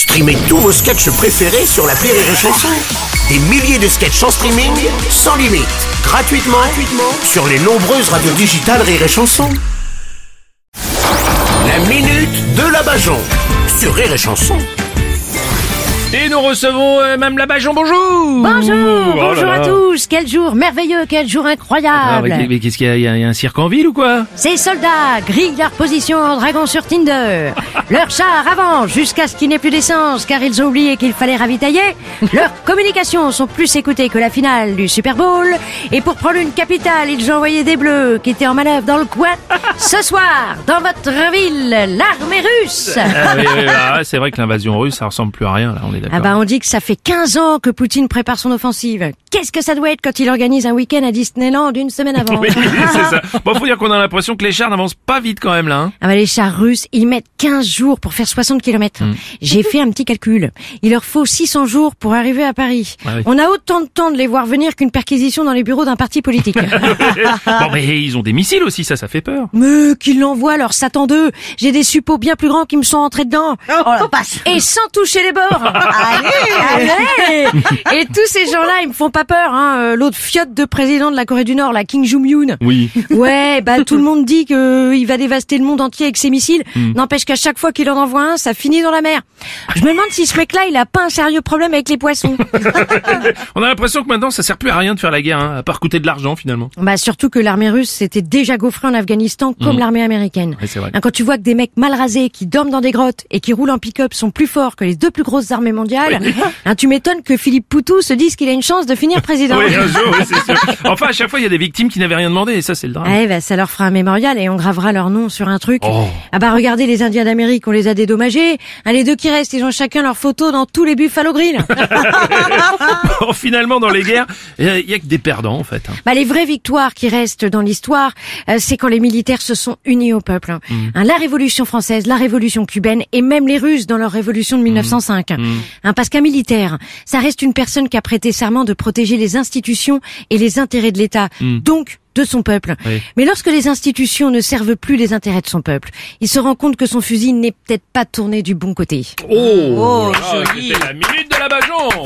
Streamez tous vos sketchs préférés sur la Rire et Chanson. Des milliers de sketchs en streaming, sans limite, gratuitement, gratuitement sur les nombreuses radios digitales Rire et Chanson. La minute de la Bajon sur Rire et Chanson. Et nous recevons euh, Mme Labajon, bonjour Bonjour, Oh là bonjour là. à tous. Quel jour merveilleux, quel jour Ah, incroyable. mais, mais qu'est-ce qu'il y a Il y a- il y a un cirque en ville ou quoi? Ces soldats grillent leur position en dragon sur Tinder. Leur char avance jusqu'à ce qu'il n'ait plus d'essence car ils ont oublié qu'il fallait ravitailler. Leurs communications sont plus écoutées que la finale du Super Bowl. Et pour prendre une capitale, ils ont envoyé des bleus qui étaient en manœuvre dans le coin. Ce soir, dans votre ville, l'armée russe. Ah oui, oui, bah, C'est vrai que l'invasion russe, ça ressemble plus à rien, là, on est d'accord. Ah bah on dit que ça fait 15 ans que Poutine prépare son offensive. Qu'est-ce que ça doit être quand il organise un week-end à Disneyland une semaine avant? Oui, c'est ça. Bon, faut dire qu'on a l'impression que les chars n'avancent pas vite quand même, là. hein. Ah bah les chars russes, ils mettent 15 jours pour faire 60 km. Hmm. J'ai fait un petit calcul. Il leur faut 600 jours pour arriver à Paris. Ah oui. On a autant de temps de les voir venir qu'une perquisition dans les bureaux d'un parti politique. bon, mais ils ont des missiles aussi, ça, ça fait peur. Mais qu'ils l'envoient leur Satan 2 J'ai des suppôts bien plus grands qui me sont entrés dedans. Oh, Et sans toucher les bords. Allez, Et tous ces gens-là, ils me font pas peur. Hein. Euh, L'autre fiotte de président de la Corée du Nord, la Kim Jong-un. Oui. Ouais, bah tout le monde dit que il va dévaster le monde entier avec ses missiles. N'empêche qu'à chaque fois qu'il en envoie un, ça finit dans la mer. Je me demande si ce mec-là, il a pas un sérieux problème avec les poissons. On a l'impression que maintenant, ça sert plus à rien de faire la guerre, hein, à part coûter de l'argent, finalement. bah surtout que l'armée russe s'était déjà gaufrée en Afghanistan comme l'armée américaine. Oui, vrai. Hein, Quand tu vois que des mecs mal rasés qui dorment dans des grottes et qui roulent en pick-up sont plus forts que les deux plus grosses armées mondiales, hein, tu m'étonnes que Philippe Poutou se dise qu'il a une chance de finir président. Oui, un jour, oui, c'est sûr. Enfin, à chaque fois, il y a des victimes qui n'avaient rien demandé, et ça, c'est le drame. Eh ben, ça leur fera un mémorial et on gravera leur nom sur un truc. Oh. Ah bah regardez les Indiens d'Amérique, on les a dédommagés. Ah, les deux qui restent, ils ont chacun leur photo dans tous les Buffalo Grill. Bon, finalement, dans les guerres, il y a que des perdants, en fait. hein. bah les vraies victoires qui restent dans l'histoire, euh, c'est quand les militaires se sont unis au peuple. hein. Hein, la Révolution française, la Révolution cubaine et même les Russes dans leur Révolution de 1905. Hein, parce qu'un militaire, ça reste une personne qui a prêté serment de protéger les institutions et les intérêts de l'État. Donc de son peuple. Oui. Mais lorsque les institutions ne servent plus les intérêts de son peuple, il se rend compte que son fusil n'est peut-être pas tourné du bon côté. Oh, là, c'était la minute de la Bajon